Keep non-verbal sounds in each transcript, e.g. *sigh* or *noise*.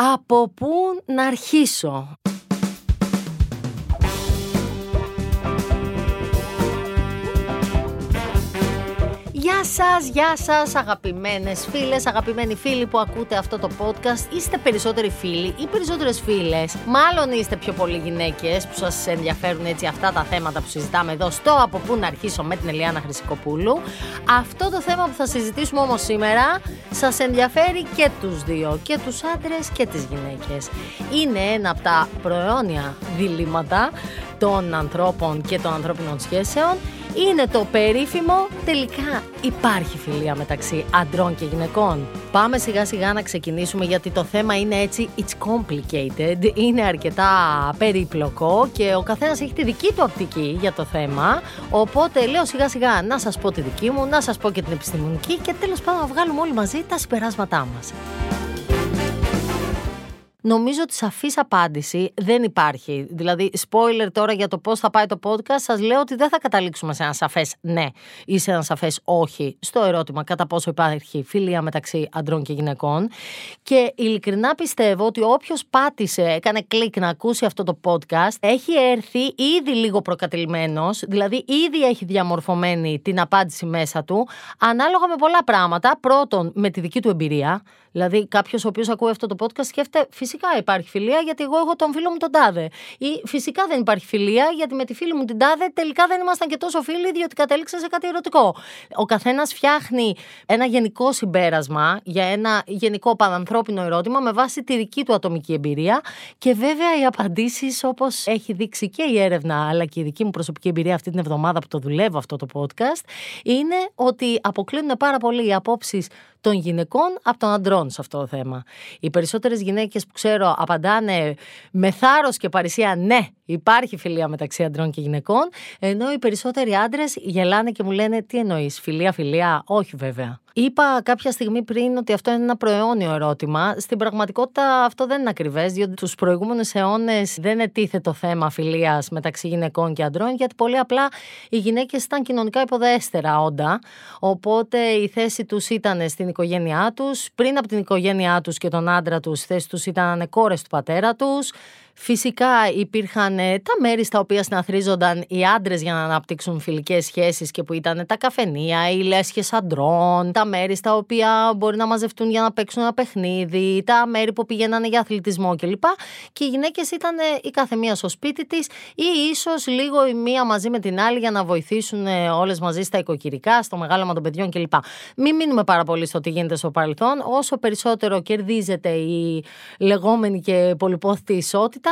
Από πού να αρχίσω; Σας, γεια σας αγαπημένες φίλες, αγαπημένοι φίλοι που ακούτε αυτό το podcast. Είστε περισσότεροι φίλοι ή περισσότερες φίλες; Μάλλον είστε πιο πολλοί γυναίκες που σας ενδιαφέρουν έτσι αυτά τα θέματα που συζητάμε εδώ Στο από πού να αρχίσω με την Ελιάνα Χρυσικοπούλου. Αυτό το θέμα που θα συζητήσουμε όμως σήμερα σας ενδιαφέρει και τους δύο Και τους άντρες και τις γυναίκες. Είναι ένα από τα προαιώνια διλήμματα των ανθρώπων και των ανθρώπινων σχέσεων είναι το περίφημο τελικά υπάρχει φιλία μεταξύ αντρών και γυναικών. Πάμε σιγά σιγά να ξεκινήσουμε γιατί το θέμα είναι έτσι it's complicated, είναι αρκετά περίπλοκο και ο καθένας έχει τη δική του οπτική για το θέμα οπότε λέω σιγά σιγά να σας πω τη δική μου, να σας πω και την επιστημονική και τέλος πάντων να βγάλουμε όλοι μαζί τα συμπεράσματά μας. Νομίζω ότι σαφής απάντηση δεν υπάρχει. Δηλαδή, spoiler τώρα για το πώς θα πάει το podcast, σας λέω ότι δεν θα καταλήξουμε σε ένα σαφές ναι ή σε ένα σαφές όχι στο ερώτημα κατά πόσο υπάρχει φιλία μεταξύ αντρών και γυναικών. Και ειλικρινά πιστεύω ότι όποιος πάτησε, έκανε κλικ να ακούσει αυτό το podcast, έχει έρθει ήδη λίγο προκατελημένο, δηλαδή ήδη έχει διαμορφωμένη την απάντηση μέσα του, ανάλογα με πολλά πράγματα. Πρώτον, με τη δική του εμπειρία. Δηλαδή, κάποιος ο οποίος ακούει αυτό το podcast σκέφτεται φυσικά υπάρχει φιλία γιατί εγώ έχω τον φίλο μου τον τάδε. Ή φυσικά δεν υπάρχει φιλία γιατί με τη φίλη μου την τάδε τελικά δεν ήμασταν και τόσο φίλοι διότι κατέληξε σε κάτι ερωτικό. Ο καθένας φτιάχνει ένα γενικό συμπέρασμα για ένα γενικό πανανθρώπινο ερώτημα με βάση τη δική του ατομική εμπειρία και βέβαια οι απαντήσεις όπως έχει δείξει και η έρευνα αλλά και η δική μου προσωπική εμπειρία αυτή την εβδομάδα που το δουλεύω αυτό το podcast είναι ότι αποκλίνουν πάρα πολύ οι απόψεις των γυναικών από των αντρών σε αυτό το θέμα. Οι περισσότερες γυναίκες που ξέρω απαντάνε με θάρρος και παρησία ναι, υπάρχει φιλία μεταξύ αντρών και γυναικών, ενώ οι περισσότεροι άντρες γελάνε και μου λένε τι εννοείς, φιλία, φιλία, όχι βέβαια. Είπα κάποια στιγμή πριν ότι αυτό είναι ένα προαιώνιο ερώτημα. Στην πραγματικότητα αυτό δεν είναι ακριβές, διότι τους προηγούμενους αιώνες δεν ετίθε το θέμα φιλίας μεταξύ γυναικών και αντρών, γιατί πολύ απλά οι γυναίκες ήταν κοινωνικά υποδέστερα όντα. Οπότε η θέση τους ήταν στην οικογένειά τους. Πριν από την οικογένειά τους και τον άντρα τους, η θέση τους ήταν κόρε του πατέρα τους. Φυσικά υπήρχαν ε, τα μέρη στα οποία συναθρίζονταν οι άντρες για να αναπτύξουν φιλικές σχέσεις και που ήταν τα καφενεία, οι λέσχες αντρών, τα μέρη στα οποία μπορεί να μαζευτούν για να παίξουν ένα παιχνίδι, τα μέρη που πηγαίνανε για αθλητισμό κλπ. Και οι γυναίκες ήταν η κάθε μία στο σπίτι της ή ίσως λίγο η μία μαζί με την άλλη για να βοηθήσουν ε, όλες μαζί στα οικοκυρικά, στο μεγάλωμα των παιδιών κλπ. Μην μείνουμε πάρα πολύ στο τι γίνεται στο παρελθόν. Όσο περισσότερο κερδίζεται η λεγόμενη και πολυπόθητη ισότητα,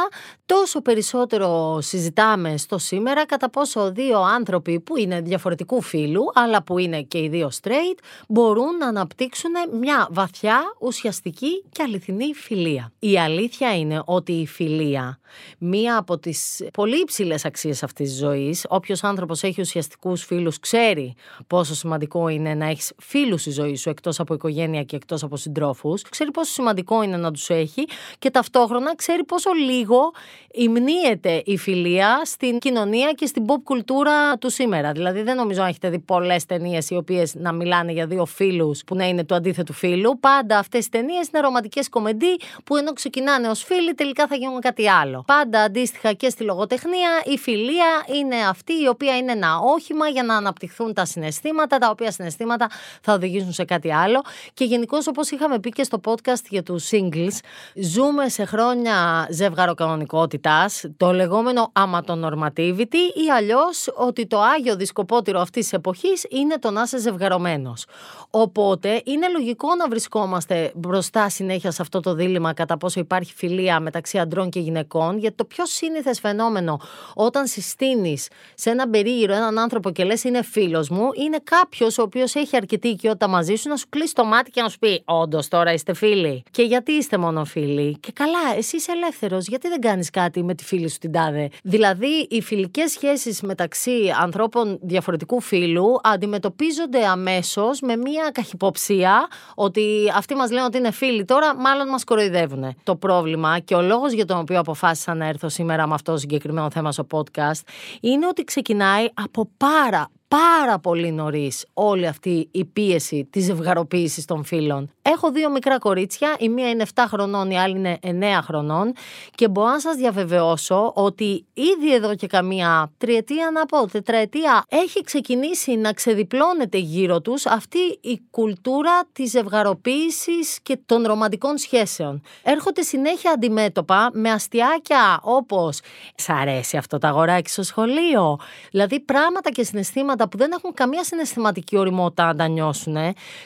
τόσο περισσότερο συζητάμε στο σήμερα κατά πόσο δύο άνθρωποι που είναι διαφορετικού φύλου, αλλά που είναι και οι δύο straight, μπορούν να αναπτύξουν μια βαθιά, ουσιαστική και αληθινή φιλία. Η αλήθεια είναι ότι η φιλία, μία από τις πολύ υψηλές αξίες αυτής της ζωής, όποιος άνθρωπος έχει ουσιαστικούς φίλους ξέρει πόσο σημαντικό είναι να έχεις φίλους στη ζωή σου εκτός από οικογένεια και εκτός από συντρόφους, ξέρει πόσο σημαντικό είναι να τους έχει και ταυτόχρονα ξέρει πόσο λίγο λίγο υμνίεται η φιλία στην κοινωνία και στην pop κουλτούρα του σήμερα. Δηλαδή δεν νομίζω να έχετε δει πολλές ταινίες οι οποίες να μιλάνε για δύο φίλους που να είναι του αντίθετου φίλου. Πάντα αυτές οι ταινίες είναι ρομαντικές κομμεντί που ενώ ξεκινάνε ως φίλοι τελικά θα γίνουν κάτι άλλο. Πάντα αντίστοιχα και στη λογοτεχνία η φιλία είναι αυτή η οποία είναι ένα όχημα για να αναπτυχθούν τα συναισθήματα, τα οποία συναισθήματα θα οδηγήσουν σε κάτι άλλο. Και γενικώς όπως είχαμε πει και στο podcast για τους singles, ζούμε σε χρόνια ζευγαρο κανονικότητας, το λεγόμενο αματοnormativity ή αλλιώς ότι το άγιο δισκοπότηρο αυτής της εποχής είναι το να είσαι ζευγαρωμένος. Οπότε είναι λογικό να βρισκόμαστε μπροστά συνέχεια σε αυτό το δίλημα κατά πόσο υπάρχει φιλία μεταξύ αντρών και γυναικών, γιατί το πιο σύνηθες φαινόμενο όταν συστήνεις σε έναν περίγυρο έναν άνθρωπο και λες είναι φίλος μου, είναι κάποιος ο οποίος έχει αρκετή οικειότητα μαζί σου να σου κλείσει το μάτι και να σου πει: Όντως τώρα είστε φίλοι. Και γιατί είστε μόνο φίλοι; Και καλά, εσύ είσαι ελεύθερος, γιατί δεν κάνεις κάτι με τη φίλη σου την τάδε; Δηλαδή, οι φιλικές σχέσεις μεταξύ ανθρώπων διαφορετικού φίλου αντιμετωπίζονται αμέσως με μία καχυποψία ότι αυτοί μας λένε ότι είναι φίλοι τώρα, μάλλον μας κοροϊδεύουν. Το πρόβλημα και ο λόγος για τον οποίο αποφάσισα να έρθω σήμερα με αυτό το συγκεκριμένο θέμα στο podcast είναι ότι ξεκινάει από πάρα πάρα πολύ νωρίς όλη αυτή η πίεση της ζευγαροποίησης των φίλων. Έχω δύο μικρά κορίτσια, η μία είναι 7 χρονών, η άλλη είναι 9 χρονών και μπορώ να σας διαβεβαιώσω ότι ήδη εδώ και καμία τριετία να πω, τετραετία έχει ξεκινήσει να ξεδιπλώνεται γύρω τους αυτή η κουλτούρα της ζευγαροποίησης και των ρομαντικών σχέσεων. Έρχονται συνέχεια αντιμέτωπα με αστιάκια όπως «Σ' αρέσει αυτό το αγοράκι στο σχολείο». Δηλαδή πράγματα και συναισθήματα που δεν έχουν καμία συναισθηματική οριμότητα να τα νιώσουν,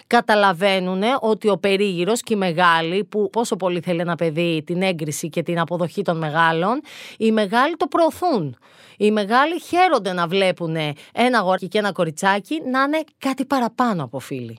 καταλαβαίνουν ότι ο περίγυρος και οι μεγάλοι που πόσο πολύ θέλει ένα παιδί την έγκριση και την αποδοχή των μεγάλων, οι μεγάλοι το προωθούν. Οι μεγάλοι χαίρονται να βλέπουν ένα αγόρι και ένα κοριτσάκι να είναι κάτι παραπάνω από φίλοι.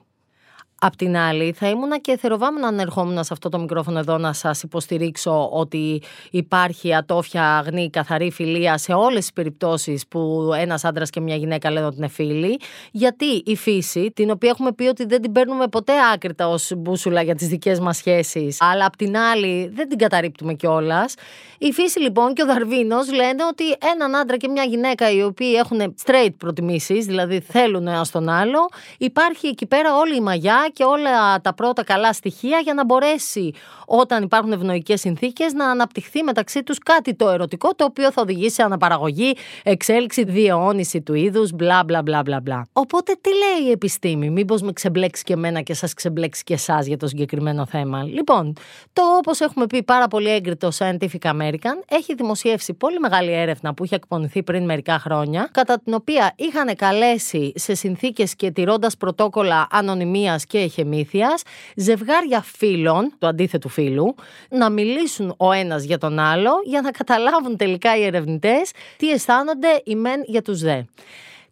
Απ' την άλλη, θα ήμουνα και θεροβάμενα αν ερχόμουν σε αυτό το μικρόφωνο εδώ να σας υποστηρίξω ότι υπάρχει ατόφια, αγνή, καθαρή φιλία σε όλες τις περιπτώσεις που ένας άντρας και μια γυναίκα λένε ότι είναι φίλοι. Γιατί η φύση, την οποία έχουμε πει ότι δεν την παίρνουμε ποτέ άκρητα ως μπούσουλα για τις δικές μας σχέσεις, αλλά απ' την άλλη δεν την καταρρύπτουμε κιόλας. Η φύση λοιπόν και ο Δαρβίνος λένε ότι έναν άντρα και μια γυναίκα οι οποίοι έχουν straight προτιμήσεις, δηλαδή θέλουν ένας τον άλλο, υπάρχει εκεί πέρα όλη η μαγιά και όλα τα πρώτα καλά στοιχεία για να μπορέσει όταν υπάρχουν ευνοϊκές συνθήκες να αναπτυχθεί μεταξύ τους κάτι το ερωτικό το οποίο θα οδηγήσει σε αναπαραγωγή, εξέλιξη, διαιώνιση του είδους, μπλα μπλα μπλα μπλα μπλα. Οπότε τι λέει η επιστήμη, μήπως με ξεμπλέξει και εμένα και σας ξεμπλέξει και εσάς για το συγκεκριμένο θέμα. Λοιπόν, το όπως έχουμε πει πάρα πολύ έγκριτο Scientific American έχει δημοσιεύσει πολύ μεγάλη έρευνα που είχε εκπονηθεί πριν μερικά χρόνια, κατά την οποία είχαν καλέσει σε συνθήκες και τηρώντας πρωτόκολλα ανωνυμίας και εχεμήθεια ζευγάρια φίλων, του αντίθετου φίλου, να μιλήσουν ο ένας για τον άλλο για να καταλάβουν τελικά οι ερευνητές τι αισθάνονται οι μεν για τους δε.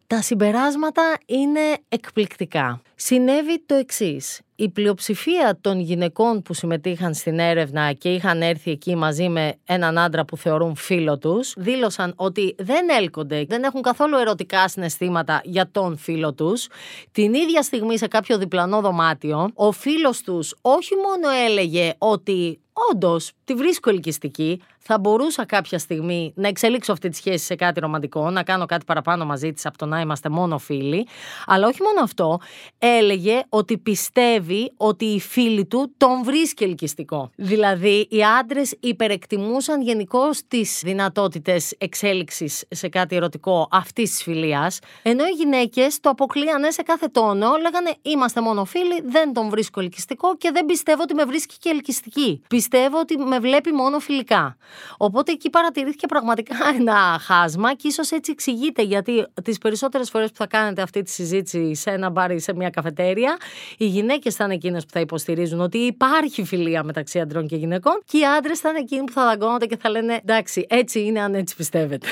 Τα συμπεράσματα είναι εκπληκτικά. Συνέβη το εξής. Η πλειοψηφία των γυναικών που συμμετείχαν στην έρευνα και είχαν έρθει εκεί μαζί με έναν άντρα που θεωρούν φίλο τους, δήλωσαν ότι δεν έλκονται, δεν έχουν καθόλου ερωτικά συναισθήματα για τον φίλο τους. Την ίδια στιγμή σε κάποιο διπλανό δωμάτιο, ο φίλος τους όχι μόνο έλεγε ότι όντως τη βρίσκω ελκυστική, θα μπορούσα κάποια στιγμή να εξελίξω αυτή τη σχέση σε κάτι ρομαντικό, να κάνω κάτι παραπάνω μαζί της από το να είμαστε μόνο φίλοι. Αλλά όχι μόνο αυτό, έλεγε ότι πιστεύει ότι οι φίλοι του τον βρίσκει ελκυστικό. Δηλαδή, οι άντρες υπερεκτιμούσαν γενικώ τις δυνατότητες εξέλιξης σε κάτι ερωτικό αυτής της φιλίας, ενώ οι γυναίκες το αποκλείανε σε κάθε τόνο, λέγανε Είμαστε μόνο φίλοι, δεν τον βρίσκω ελκυστικό και δεν πιστεύω ότι με βρίσκει και ελκυστική. Πιστεύω ότι με βλέπει μόνο φιλικά. Οπότε εκεί παρατηρήθηκε πραγματικά *laughs* ένα χάσμα και ίσως έτσι εξηγείται γιατί τις περισσότερες φορές που θα κάνετε αυτή τη συζήτηση σε ένα μπαρ ή σε μια καφετέρια, οι γυναίκες θα είναι εκείνες που θα υποστηρίζουν ότι υπάρχει φιλία μεταξύ αντρών και γυναικών και οι άντρες θα είναι εκείνοι που θα δαγκώνονται και θα λένε εντάξει, έτσι είναι αν έτσι πιστεύετε.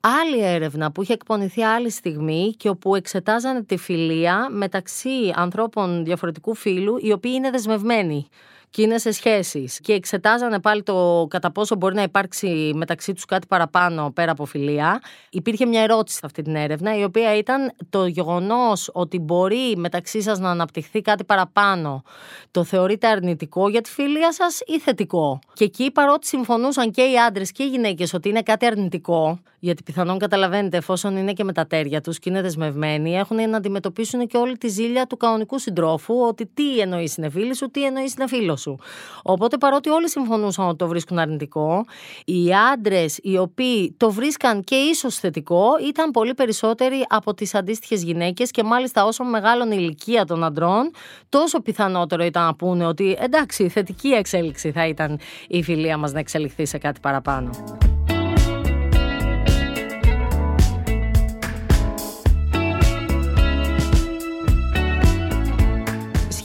άλλη έρευνα που είχε εκπονηθεί άλλη στιγμή και όπου εξετάζανε τη φιλία μεταξύ ανθρώπων διαφορετικού φύλου οι οποίοι είναι δεσμευμένοι και είναι σε σχέσεις. Και εξετάζανε πάλι το κατά πόσο μπορεί να υπάρξει μεταξύ τους κάτι παραπάνω πέρα από φιλία. Υπήρχε μια ερώτηση σε αυτή την έρευνα, η οποία ήταν το γεγονός ότι μπορεί μεταξύ σας να αναπτυχθεί κάτι παραπάνω. Το θεωρείτε αρνητικό για τη φιλία σας ή θετικό; Και εκεί, παρότι συμφωνούσαν και οι άντρες και οι γυναίκες ότι είναι κάτι αρνητικό, γιατί πιθανόν καταλαβαίνετε, εφόσον είναι και με τα τέρια τους και είναι δεσμευμένοι, έχουν να αντιμετωπίσουν και όλη τη ζήλια του κανονικού συντρόφου, ότι τι εννοείς είναι φίλη σου, τι εννοείς είναι φίλος σου. Οπότε, παρότι όλοι συμφωνούσαν ότι το βρίσκουν αρνητικό, οι άντρες οι οποίοι το βρίσκαν και ίσως θετικό ήταν πολύ περισσότεροι από τις αντίστοιχες γυναίκες και μάλιστα όσο μεγάλων ηλικία των αντρών, τόσο πιθανότερο ήταν να πούνε ότι εντάξει, θετική εξέλιξη θα ήταν η φιλία μας να εξελιχθεί σε κάτι παραπάνω.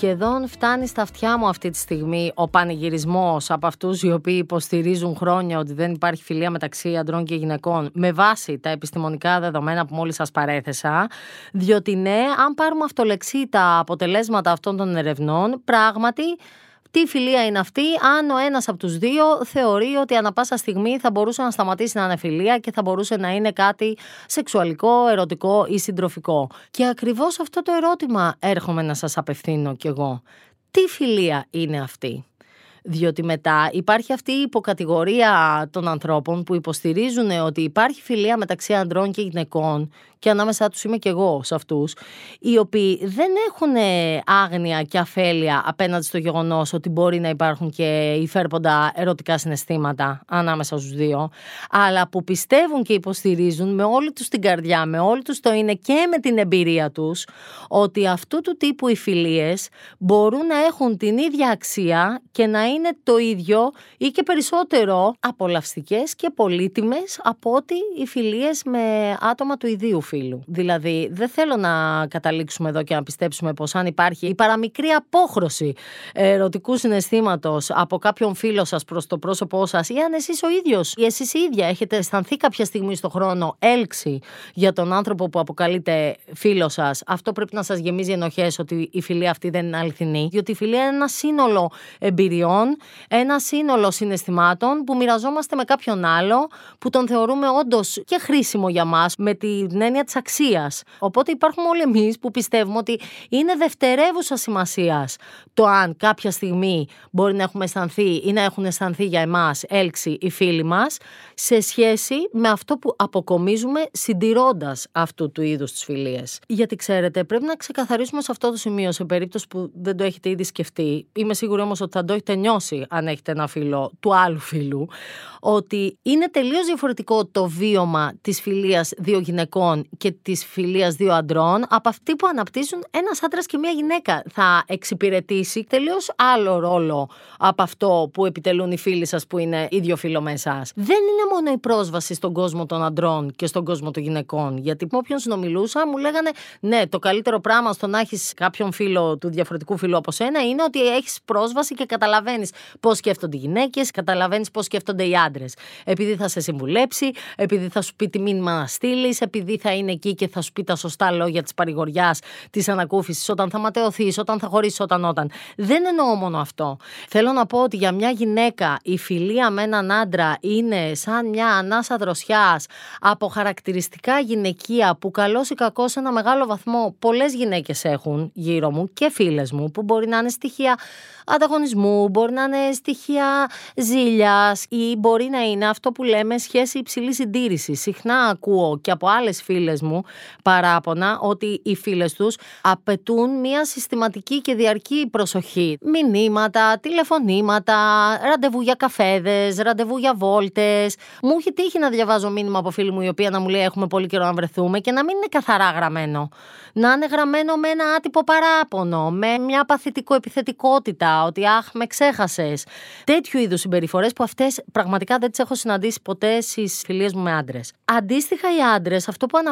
Σχεδόν φτάνει στα αυτιά μου αυτή τη στιγμή ο πανηγυρισμός από αυτούς οι οποίοι υποστηρίζουν χρόνια ότι δεν υπάρχει φιλία μεταξύ αντρών και γυναικών με βάση τα επιστημονικά δεδομένα που μόλις σας παρέθεσα. Διότι ναι, αν πάρουμε αυτολεξή τα αποτελέσματα αυτών των ερευνών πράγματι τι φιλία είναι αυτή, αν ο ένας από τους δύο θεωρεί ότι ανα πάσα στιγμή θα μπορούσε να σταματήσει να είναι φιλία και θα μπορούσε να είναι κάτι σεξουαλικό, ερωτικό ή συντροφικό. Και ακριβώς αυτό το ερώτημα έρχομαι να σας απευθύνω κι εγώ. Τι φιλία είναι αυτή; Διότι μετά υπάρχει αυτή η υποκατηγορία των ανθρώπων που υποστηρίζουν ότι υπάρχει φιλία μεταξύ ανδρών και γυναικών και ανάμεσά τους είμαι και εγώ σε αυτούς, οι οποίοι δεν έχουν άγνοια και αφέλεια απέναντι στο γεγονός ότι μπορεί να υπάρχουν και υφέρποντα ερωτικά συναισθήματα ανάμεσα στους δύο, αλλά που πιστεύουν και υποστηρίζουν με όλη τους την καρδιά, με όλη τους το είναι και με την εμπειρία τους, ότι αυτού του τύπου οι φιλίες μπορούν να έχουν την ίδια αξία και να είναι το ίδιο ή και περισσότερο απολαυστικές και πολύτιμες από ότι οι φιλίες με άτομα του ιδίου φίλου. Δηλαδή δεν θέλω να καταλήξουμε εδώ και να πιστέψουμε πως αν υπάρχει η παραμικρή απόχρωση ερωτικού συναισθήματος από κάποιον φίλο σας προς το πρόσωπό σας ή αν εσείς ο ίδιος ή εσείς η ίδια έχετε αισθανθεί κάποια στιγμή στο χρόνο έλξη για τον άνθρωπο που αποκαλείται φίλο σας, αυτό πρέπει να σας γεμίζει ενοχές ότι η φιλία αυτή δεν είναι αληθινή, διότι η φιλία είναι ένα σύνολο εμπειριών, ένα σύνολο συναισθημάτων που μοιραζόμαστε με κάποιον άλλο, που τον θεωρούμε όντως και χρήσιμο για μας, με την έννοια της αξίας. Οπότε υπάρχουμε όλοι εμείς που πιστεύουμε ότι είναι δευτερεύουσα σημασίας το αν κάποια στιγμή μπορεί να έχουμε αισθανθεί ή να έχουν αισθανθεί για εμάς έλξη οι φίλοι μας, σε σχέση με αυτό που αποκομίζουμε συντηρώντας αυτού του είδους τις φιλίες. Γιατί ξέρετε, πρέπει να ξεκαθαρίσουμε σε αυτό το σημείο, σε περίπτωση που δεν το έχετε ήδη σκεφτεί. Είμαι σίγουρη όμως ότι θα το έχετε νιώσει αν έχετε ένα φίλο του άλλου φίλου, ότι είναι τελείως διαφορετικό το βίωμα της φιλίας δύο γυναικών και της φιλίας δύο αντρών από αυτή που αναπτύσσουν ένας άντρας και μια γυναίκα. Θα εξυπηρετήσει τελείως άλλο ρόλο από αυτό που επιτελούν οι φίλοι σας που είναι ίδιο φίλο με εσάς. Δεν είναι μόνο η πρόσβαση στον κόσμο των αντρών και στον κόσμο των γυναικών. Γιατί με όποιον συνομιλούσα μου λέγανε ναι, το καλύτερο πράγμα στο να έχεις κάποιον φίλο του διαφορετικού φίλου από σένα είναι ότι έχεις πρόσβαση και καταλαβαίνεις πώς σκέφτονται οι γυναίκες, καταλαβαίνεις πώς σκέφτονται οι άντρες. Επειδή θα σε συμβουλέψει, επειδή θα σου πει τι μήνυμα να στείλεις, επειδή θα είναι εκεί και θα σου πει τα σωστά λόγια της παρηγοριάς, της ανακούφισης, όταν θα ματαιωθείς, όταν θα χωρίσεις, όταν όταν. Δεν εννοώ μόνο αυτό. Θέλω να πω ότι για μια γυναίκα η φιλία με έναν άντρα είναι σαν μια ανάσα δροσιάς από χαρακτηριστικά γυναικεία που καλό ή κακό σε ένα μεγάλο βαθμό πολλές γυναίκες έχουν γύρω μου και φίλες μου που μπορεί να είναι στοιχεία ανταγωνισμού, μπορεί να είναι στοιχεία ζήλιας ή μπορεί να είναι αυτό που λέμε σχέση υψηλής συντήρησης. Συχνά ακούω και από άλλες φίλες μου παράπονα ότι οι φίλες τους απαιτούν μια συστηματική και διαρκή προσοχή. Μηνύματα, τηλεφωνήματα, ραντεβού για καφέδες, ραντεβού για βόλτες. Μου έχει τύχει να διαβάζω μήνυμα από φίλη μου η οποία να μου λέει έχουμε πολύ καιρό να βρεθούμε και να μην είναι καθαρά γραμμένο. Να είναι γραμμένο με ένα άτυπο παράπονο, με μια παθητικό επιθετικότητα, ότι αχ, με ξέχασες. Τέτοιου είδους συμπεριφορές που αυτές πραγματικά δεν τις έχω συναντήσει ποτέ στις φιλίες μου με άντρες. Αντίστοιχα, οι άντρες αυτό που αναφέρουν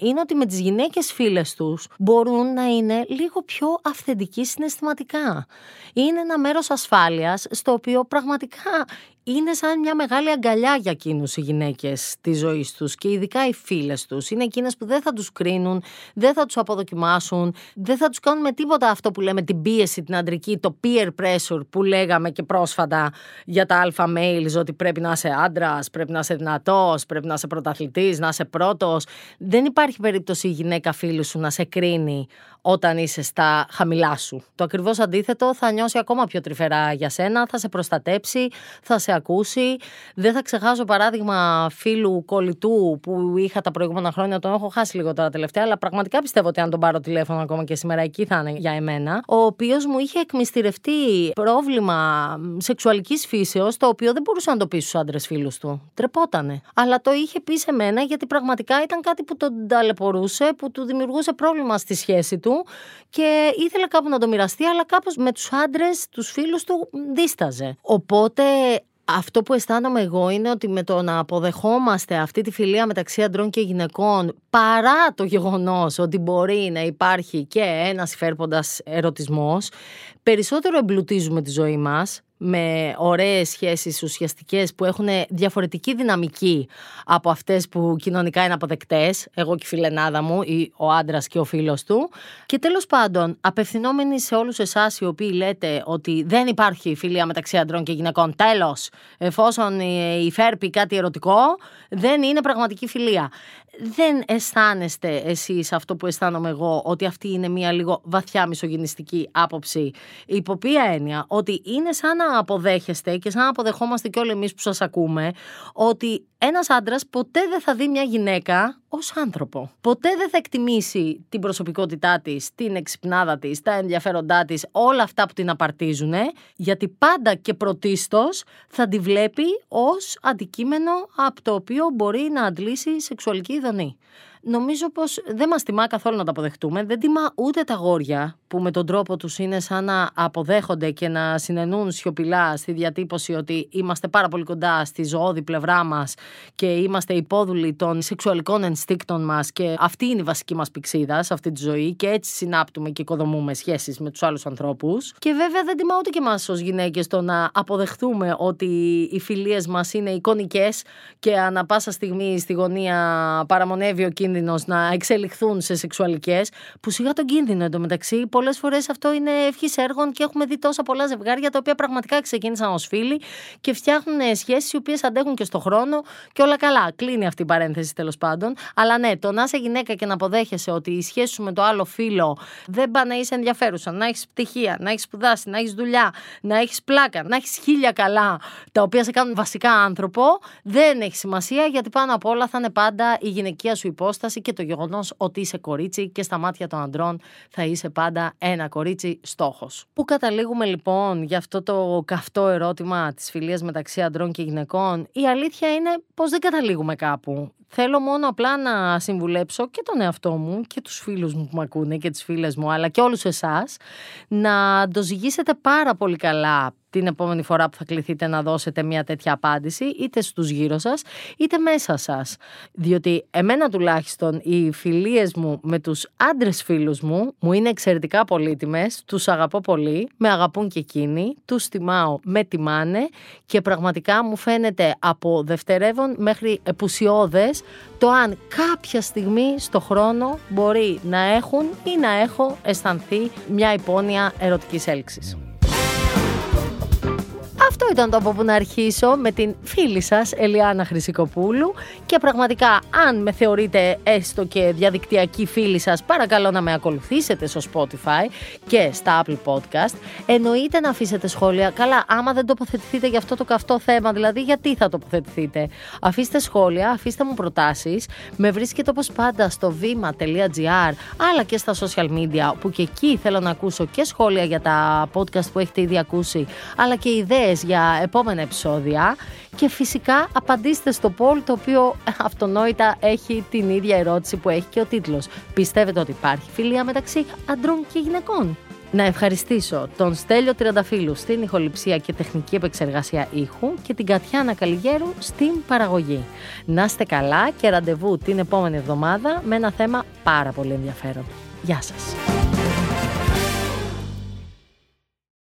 είναι ότι με τις γυναίκες φίλες τους μπορούν να είναι λίγο πιο αυθεντικοί συναισθηματικά. Είναι ένα μέρος ασφάλειας στο οποίο πραγματικά είναι σαν μια μεγάλη αγκαλιά για εκείνους οι γυναίκες τη ζωή τους και ειδικά οι φίλες τους. Είναι εκείνες που δεν θα τους κρίνουν, δεν θα τους αποδοκιμάσουν, δεν θα τους κάνουν με τίποτα αυτό που λέμε την πίεση την αντρική, το peer pressure που λέγαμε και πρόσφατα για τα alpha males ότι πρέπει να είσαι άντρας, πρέπει να είσαι δυνατός, πρέπει να είσαι πρωταθλητής, να είσαι πρώτος. Δεν υπάρχει περίπτωση η γυναίκα φίλου σου να σε κρίνει όταν είσαι στα χαμηλά σου. Το ακριβώς αντίθετο θα νιώσει ακόμα πιο τρυφερά για σένα, θα σε προστατέψει, θα σε ακούσει. Δεν θα ξεχάσω παράδειγμα φίλου κολλητού που είχα τα προηγούμενα χρόνια, τον έχω χάσει λίγο τώρα τελευταία, αλλά πραγματικά πιστεύω ότι αν τον πάρω τηλέφωνο ακόμα και σήμερα εκεί θα είναι για εμένα. Ο οποίος μου είχε εκμυστηρευτεί πρόβλημα σεξουαλικής φύσεως, το οποίο δεν μπορούσε να το πει στους άντρες φίλους του. Τρεπότανε. Αλλά το είχε πει σε μένα γιατί πραγματικά ήταν κάτι που τον ταλαιπωρούσε, που του δημιουργούσε πρόβλημα στη σχέση του και ήθελε κάπου να το μοιραστεί, αλλά κάπως με τους άντρες, τους φίλους του, δίσταζε. Οπότε αυτό που αισθάνομαι εγώ είναι ότι με το να αποδεχόμαστε αυτή τη φιλία μεταξύ αντρών και γυναικών παρά το γεγονός ότι μπορεί να υπάρχει και ένας υφέρποντας ερωτισμός περισσότερο εμπλουτίζουμε τη ζωή μας με ωραίες σχέσεις ουσιαστικές που έχουν διαφορετική δυναμική από αυτές που κοινωνικά είναι αποδεκτές, εγώ και η φιλενάδα μου ή ο άντρας και ο φίλος του. Και τέλος πάντων, απευθυνόμενοι σε όλους εσάς οι οποίοι λέτε ότι δεν υπάρχει φιλία μεταξύ αντρών και γυναικών, τέλος, εφόσον υφέρπει κάτι ερωτικό, δεν είναι πραγματική φιλία δεν αισθάνεστε εσείς αυτό που αισθάνομαι εγώ ότι αυτή είναι μια λίγο βαθιά μισογενιστική άποψη; Υπό ποια έννοια ότι είναι σαν να αποδέχεστε και σαν να αποδεχόμαστε και όλοι εμείς που σας ακούμε ότι ένας άντρας ποτέ δεν θα δει μια γυναίκα ως άνθρωπο. Ποτέ δεν θα εκτιμήσει την προσωπικότητά της, την εξυπνάδα της, τα ενδιαφέροντά της, όλα αυτά που την απαρτίζουν, γιατί πάντα και πρωτίστως θα τη βλέπει ως αντικείμενο από το οποίο μπορεί να αντλήσει σεξουαλική ειδονή νομίζω πως δεν μας τιμά καθόλου να τα αποδεχτούμε. Δεν τιμά ούτε τα γόρια που με τον τρόπο τους είναι σαν να αποδέχονται και να συνενούν σιωπηλά στη διατύπωση ότι είμαστε πάρα πολύ κοντά στη ζωώδη πλευρά μας και είμαστε υπόδουλοι των σεξουαλικών ενστίκτων μας και αυτή είναι η βασική μας πηξίδα σε αυτή τη ζωή και έτσι συνάπτουμε και οικοδομούμε σχέσεις με τους άλλους ανθρώπους. Και βέβαια δεν τιμά ούτε και εμάς ως γυναίκες το να αποδεχτούμε ότι οι φιλίες μας είναι εικονικές και ανα πάσα στιγμή στη γωνία παραμονεύει ο κίνδυνος κίνδυνο να εξελιχθούν σε σεξουαλικές, που σιγά τον κίνδυνο εντωμεταξύ. Πολλές φορές αυτό είναι ευχής έργων και έχουμε δει τόσα πολλά ζευγάρια τα οποία πραγματικά ξεκίνησαν ως φίλοι και φτιάχνουν σχέσεις οι οποίες αντέχουν και στο χρόνο και όλα καλά. Κλείνει αυτή η παρένθεση τέλος πάντων. Αλλά ναι, το να είσαι γυναίκα και να αποδέχεσαι ότι η σχέση σου με το άλλο φίλο δεν πάει να είσαι ενδιαφέρουσα, να έχεις πτυχία, να έχεις σπουδάσει, να έχεις δουλειά, να έχεις πλάκα, να έχεις χίλια καλά τα οποία σε κάνουν βασικά άνθρωπο, δεν έχει σημασία γιατί πάνω απ' όλα θα είναι πάντα η γυναικεία σου υπόσταση και το γεγονός ότι είσαι κορίτσι και στα μάτια των αντρών θα είσαι πάντα ένα κορίτσι στόχος. Πού καταλήγουμε λοιπόν για αυτό το καυτό ερώτημα της φιλίας μεταξύ αντρών και γυναικών, η αλήθεια είναι πως δεν καταλήγουμε κάπου. Θέλω μόνο απλά να συμβουλέψω και τον εαυτό μου και τους φίλους μου που με ακούνε και τις φίλες μου αλλά και όλους εσάς να το ζυγίσετε πάρα πολύ καλά την επόμενη φορά που θα κληθείτε να δώσετε μια τέτοια απάντηση, είτε στους γύρω σας, είτε μέσα σας. Διότι εμένα τουλάχιστον οι φιλίες μου με τους άντρες φίλους μου μου είναι εξαιρετικά πολύτιμες, τους αγαπώ πολύ, με αγαπούν και εκείνοι, τους τιμάω, με τιμάνε και πραγματικά μου φαίνεται από δευτερεύον μέχρι επουσιώδες το αν κάποια στιγμή στο χρόνο μπορεί να έχουν ή να έχω αισθανθεί μια υπόνοια ερωτικής έλξης. Αυτό ήταν το από που να αρχίσω με την φίλη σας Ελιάνα Χρυσικοπούλου και πραγματικά αν με θεωρείτε έστω και διαδικτυακή φίλη σας παρακαλώ να με ακολουθήσετε στο Spotify και στα Apple Podcast. Εννοείται να αφήσετε σχόλια. Καλά, άμα δεν τοποθετηθείτε για αυτό το καυτό θέμα, δηλαδή γιατί θα τοποθετηθείτε; Αφήστε σχόλια, αφήστε μου προτάσεις. Με βρίσκετε όπως πάντα στο βήμα.gr αλλά και στα social media που και εκεί θέλω να ακούσω και σχόλια για τα podcast που έχετε ήδη ακούσει αλλά και ιδέες για επόμενα επεισόδια και φυσικά απαντήστε στο poll το οποίο αυτονόητα έχει την ίδια ερώτηση που έχει και ο τίτλος. Πιστεύετε ότι υπάρχει φιλία μεταξύ αντρών και γυναικών; Να ευχαριστήσω τον Στέλιο Τριανταφύλου στην ηχοληψία και τεχνική επεξεργασία ήχου και την Κατιάνα Καλιγέρου στην παραγωγή. Να είστε καλά και ραντεβού την επόμενη εβδομάδα με ένα θέμα πάρα πολύ ενδιαφέρον. Γεια σας!